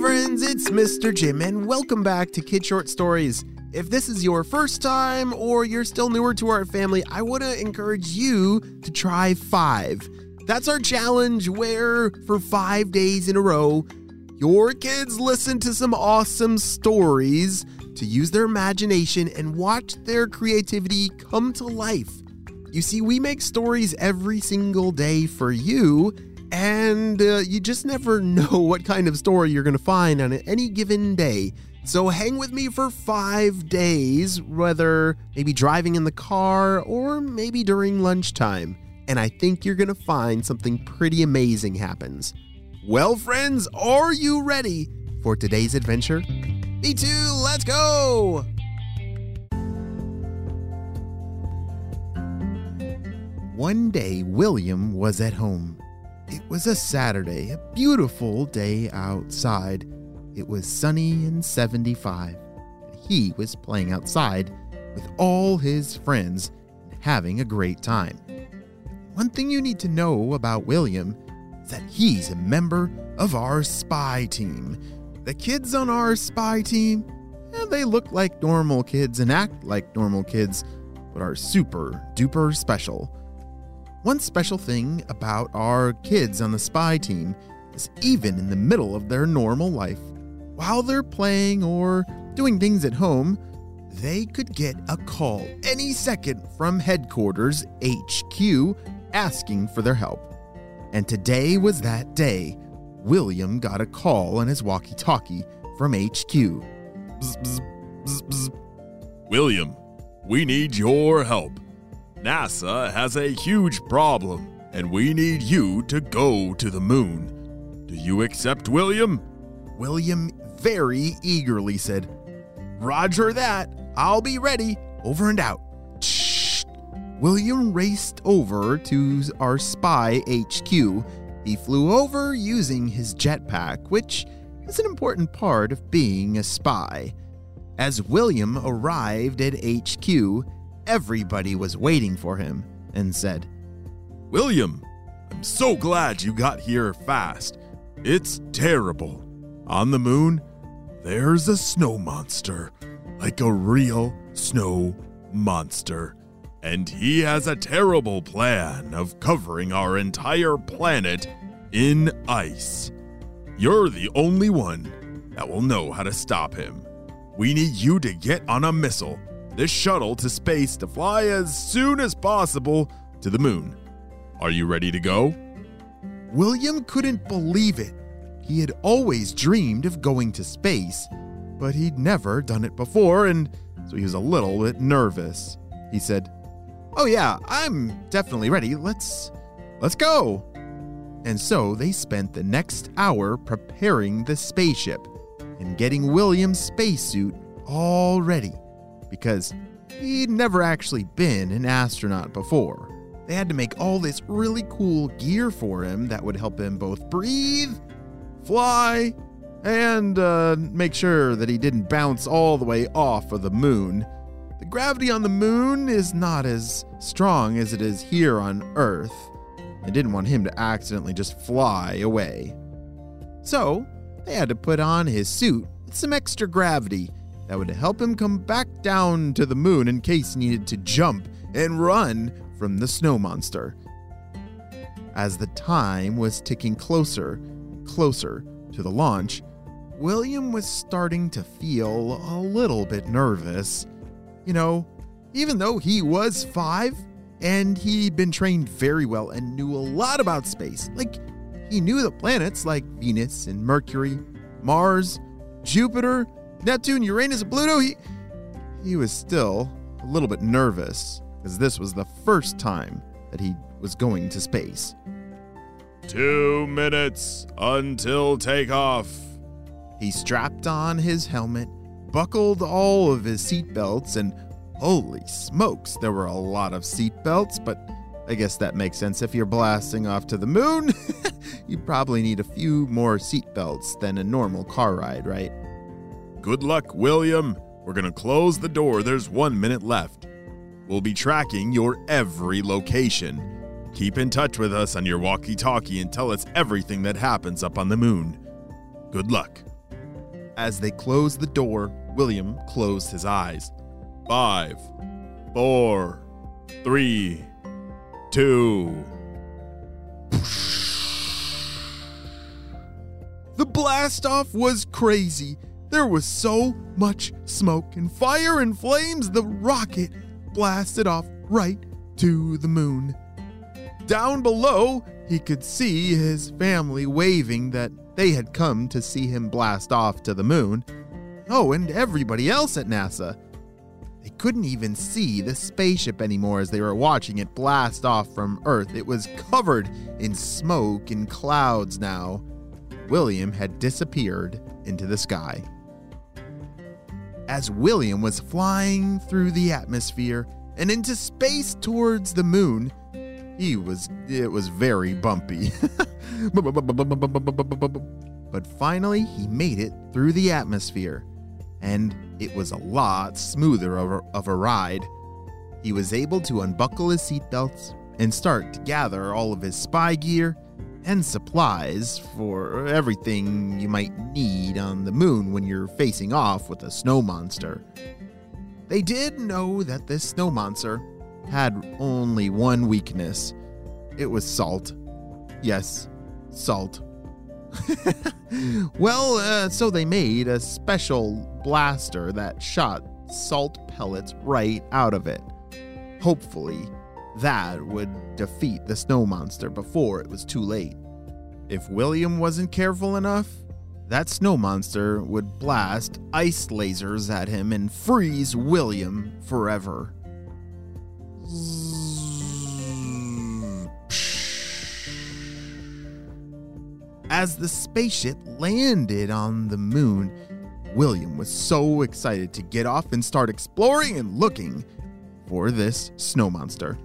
Friends, it's Mr. Jim, and welcome back to Kid Short Stories. If this is your first time or you're still newer to our family, I want to encourage you to try five. That's our challenge where, for five days in a row, your kids listen to some awesome stories to use their imagination and watch their creativity come to life. You see, we make stories every single day for you, and uh, you just never know what kind of story you're going to find on any given day. So hang with me for five days, whether maybe driving in the car or maybe during lunchtime. And I think you're going to find something pretty amazing happens. Well, friends, are you ready for today's adventure? Me too, let's go! One day, William was at home. It was a Saturday, a beautiful day outside. It was sunny and 75. He was playing outside with all his friends and having a great time. One thing you need to know about William is that he's a member of our spy team. The kids on our spy team, they look like normal kids and act like normal kids, but are super duper special. One special thing about our kids on the spy team is even in the middle of their normal life, while they're playing or doing things at home, they could get a call any second from headquarters HQ asking for their help. And today was that day. William got a call on his walkie talkie from HQ. Bzz, bzz, bzz. William, we need your help. NASA has a huge problem, and we need you to go to the moon. Do you accept, William? William very eagerly said, Roger that. I'll be ready. Over and out. Shh. William raced over to our spy HQ. He flew over using his jetpack, which is an important part of being a spy. As William arrived at HQ, everybody was waiting for him and said, William, I'm so glad you got here fast. It's terrible. On the moon, there's a snow monster, like a real snow monster. And he has a terrible plan of covering our entire planet in ice. You're the only one that will know how to stop him. We need you to get on a missile, this shuttle to space to fly as soon as possible to the moon. Are you ready to go? William couldn't believe it. He had always dreamed of going to space, but he'd never done it before, and so he was a little bit nervous. He said, "Oh yeah, I'm definitely ready. Let's let's go." And so they spent the next hour preparing the spaceship and getting William's spacesuit all ready because he'd never actually been an astronaut before. They had to make all this really cool gear for him that would help him both breathe, fly, and uh, make sure that he didn't bounce all the way off of the moon. The gravity on the moon is not as strong as it is here on Earth. They didn't want him to accidentally just fly away. So, they had to put on his suit with some extra gravity that would help him come back down to the moon in case he needed to jump and run from the snow monster. As the time was ticking closer closer to the launch, William was starting to feel a little bit nervous. You know, even though he was five and he'd been trained very well and knew a lot about space, like he knew the planets like Venus and Mercury, Mars, Jupiter, Neptune, Uranus, and Pluto, he, he was still a little bit nervous because this was the first time that he was going to space. Two minutes until takeoff. He strapped on his helmet, buckled all of his seatbelts, and holy smokes, there were a lot of seatbelts, but I guess that makes sense. If you're blasting off to the moon, you probably need a few more seatbelts than a normal car ride, right? Good luck, William. We're going to close the door. There's one minute left. We'll be tracking your every location. Keep in touch with us on your walkie talkie and tell us everything that happens up on the moon. Good luck. As they closed the door, William closed his eyes. Five, four, three, two. The blast off was crazy. There was so much smoke and fire and flames, the rocket blasted off right to the moon. Down below, he could see his family waving that they had come to see him blast off to the moon. Oh, and everybody else at NASA. They couldn't even see the spaceship anymore as they were watching it blast off from Earth. It was covered in smoke and clouds now. William had disappeared into the sky. As William was flying through the atmosphere and into space towards the moon, he was it was very bumpy. but finally he made it through the atmosphere and it was a lot smoother of a, ride. He was able to unbuckle his seatbelts and start to gather all of his spy gear and supplies for everything you might need on the moon when you're facing off with a snow monster. They did know that this snow monster had only one weakness it was salt. Yes, salt. well, uh, so they made a special blaster that shot salt pellets right out of it. Hopefully, that would defeat the snow monster before it was too late. If William wasn't careful enough, that snow monster would blast ice lasers at him and freeze William forever. As the spaceship landed on the moon, William was so excited to get off and start exploring and looking for this snow monster.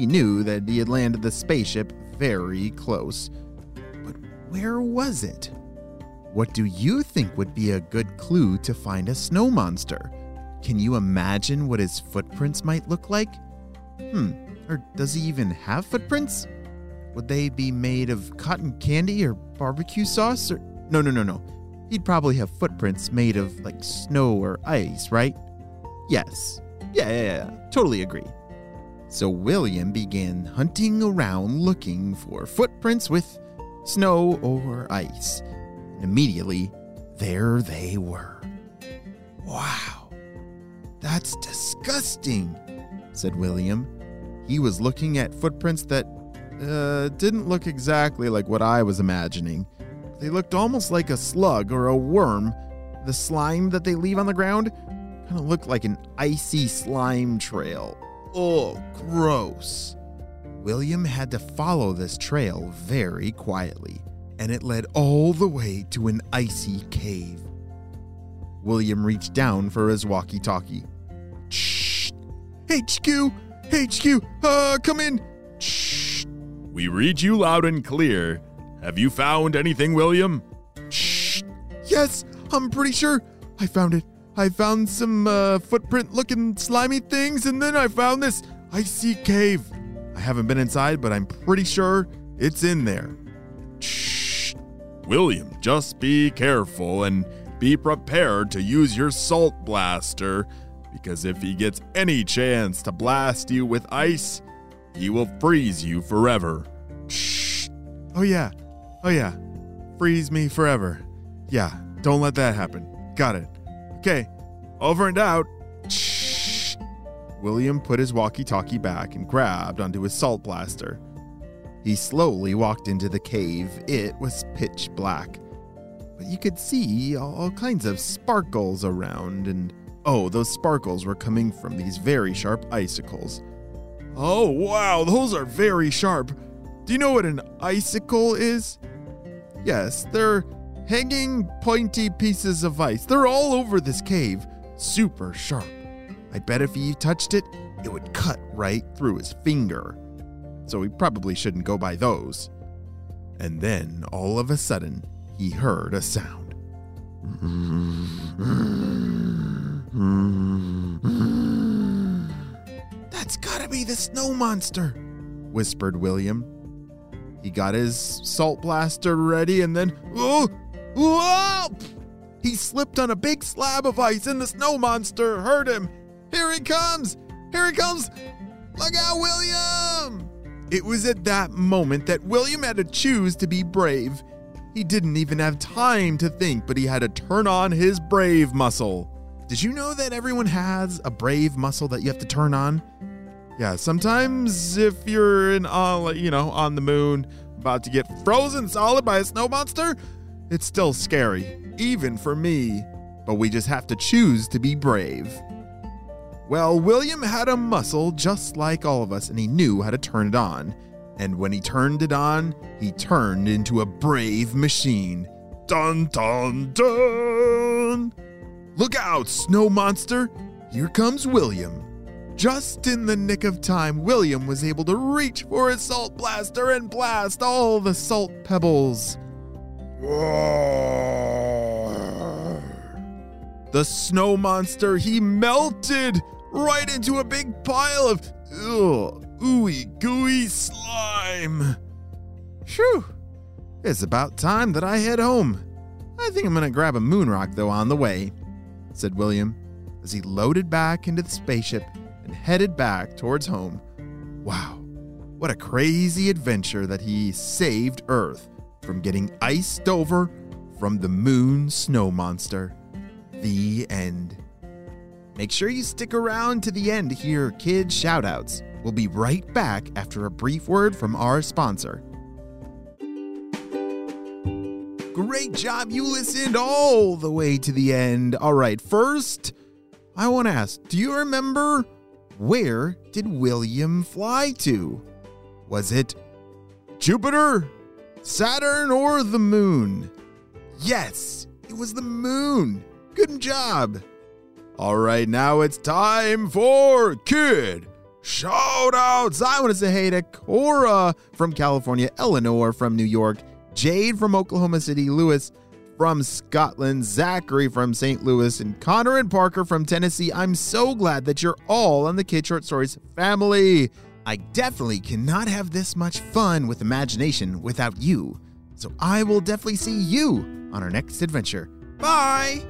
He knew that he had landed the spaceship very close. But where was it? What do you think would be a good clue to find a snow monster? Can you imagine what his footprints might look like? Hmm, or does he even have footprints? Would they be made of cotton candy or barbecue sauce? Or no, no, no, no. He'd probably have footprints made of like snow or ice, right? Yes. Yeah, yeah, yeah. Totally agree. So William began hunting around looking for footprints with snow or ice. And immediately, there they were. Wow, that's disgusting, said William. He was looking at footprints that uh, didn't look exactly like what I was imagining. They looked almost like a slug or a worm. The slime that they leave on the ground kind of looked like an icy slime trail. Oh, gross. William had to follow this trail very quietly, and it led all the way to an icy cave. William reached down for his walkie talkie. Shh! HQ! HQ! Uh, come in! Shh! We read you loud and clear. Have you found anything, William? Shh! Yes, I'm pretty sure I found it. I found some uh, footprint looking slimy things, and then I found this icy cave. I haven't been inside, but I'm pretty sure it's in there. Shh. William, just be careful and be prepared to use your salt blaster, because if he gets any chance to blast you with ice, he will freeze you forever. Shh. Oh, yeah. Oh, yeah. Freeze me forever. Yeah, don't let that happen. Got it. Okay, over and out. Shh. William put his walkie talkie back and grabbed onto his salt blaster. He slowly walked into the cave. It was pitch black, but you could see all kinds of sparkles around, and oh, those sparkles were coming from these very sharp icicles. Oh, wow, those are very sharp. Do you know what an icicle is? Yes, they're hanging pointy pieces of ice. They're all over this cave, super sharp. I bet if he touched it, it would cut right through his finger. So he probably shouldn't go by those. And then, all of a sudden, he heard a sound. That's gotta be the snow monster, whispered William. He got his salt blaster ready and then, oh, slipped on a big slab of ice and the snow monster hurt him. Here he comes! Here he comes! Look out, William! It was at that moment that William had to choose to be brave. He didn't even have time to think, but he had to turn on his brave muscle. Did you know that everyone has a brave muscle that you have to turn on? Yeah, sometimes if you're in, uh, you know, on the moon, about to get frozen solid by a snow monster, it's still scary, even for me. But we just have to choose to be brave. Well, William had a muscle just like all of us, and he knew how to turn it on. And when he turned it on, he turned into a brave machine. Dun dun dun! Look out, snow monster! Here comes William. Just in the nick of time, William was able to reach for his salt blaster and blast all the salt pebbles. The snow monster, he melted right into a big pile of ugh, ooey gooey slime. Phew. It's about time that I head home. I think I'm gonna grab a moon rock though on the way, said William as he loaded back into the spaceship and headed back towards home. Wow, what a crazy adventure that he saved Earth from getting iced over from the moon snow monster. The end. Make sure you stick around to the end to hear kid shoutouts. We'll be right back after a brief word from our sponsor. Great job. You listened all the way to the end. All right, first, I want to ask do you remember where did William fly to? Was it Jupiter, Saturn, or the moon? Yes, it was the moon. Good job. All right, now it's time for Kid Shoutouts. I want to say hey to Cora from California, Eleanor from New York, Jade from Oklahoma City, Lewis from Scotland, Zachary from St. Louis, and Connor and Parker from Tennessee. I'm so glad that you're all on the Kid Short Stories family. I definitely cannot have this much fun with imagination without you. So I will definitely see you on our next adventure. Bye!